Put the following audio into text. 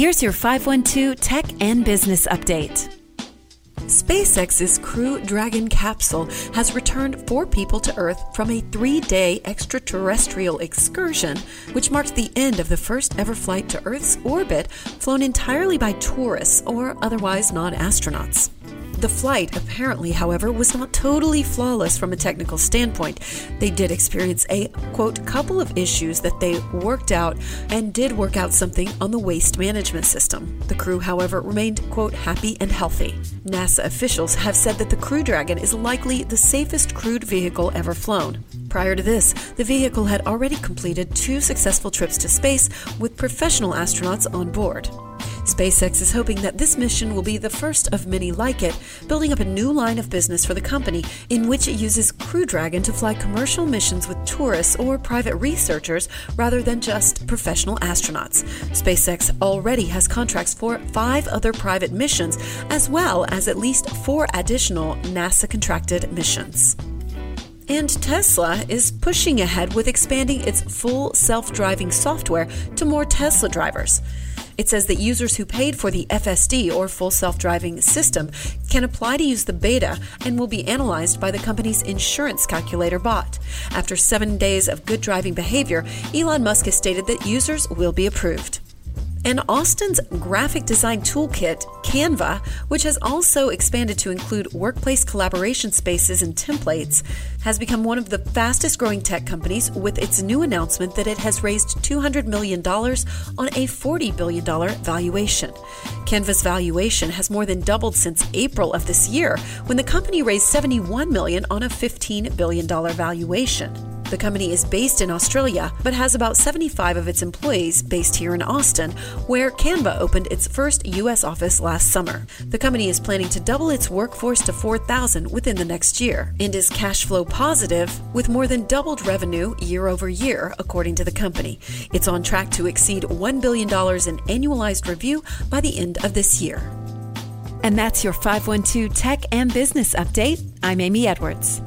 Here's your 512 Tech and Business Update. SpaceX's Crew Dragon capsule has returned four people to Earth from a three day extraterrestrial excursion, which marked the end of the first ever flight to Earth's orbit flown entirely by tourists or otherwise non astronauts. The flight, apparently, however, was not totally flawless from a technical standpoint. They did experience a, quote, couple of issues that they worked out and did work out something on the waste management system. The crew, however, remained, quote, happy and healthy. NASA officials have said that the Crew Dragon is likely the safest crewed vehicle ever flown. Prior to this, the vehicle had already completed two successful trips to space with professional astronauts on board. SpaceX is hoping that this mission will be the first of many like it, building up a new line of business for the company in which it uses Crew Dragon to fly commercial missions with tourists or private researchers rather than just professional astronauts. SpaceX already has contracts for five other private missions, as well as at least four additional NASA contracted missions. And Tesla is pushing ahead with expanding its full self driving software to more Tesla drivers. It says that users who paid for the FSD or full self driving system can apply to use the beta and will be analyzed by the company's insurance calculator bot. After seven days of good driving behavior, Elon Musk has stated that users will be approved. And Austin's graphic design toolkit, Canva, which has also expanded to include workplace collaboration spaces and templates, has become one of the fastest growing tech companies with its new announcement that it has raised $200 million on a $40 billion valuation. Canva's valuation has more than doubled since April of this year when the company raised $71 million on a $15 billion valuation. The company is based in Australia, but has about 75 of its employees based here in Austin, where Canva opened its first U.S. office last summer. The company is planning to double its workforce to 4,000 within the next year and is cash flow positive with more than doubled revenue year over year, according to the company. It's on track to exceed $1 billion in annualized revenue by the end of this year. And that's your 512 Tech and Business Update. I'm Amy Edwards.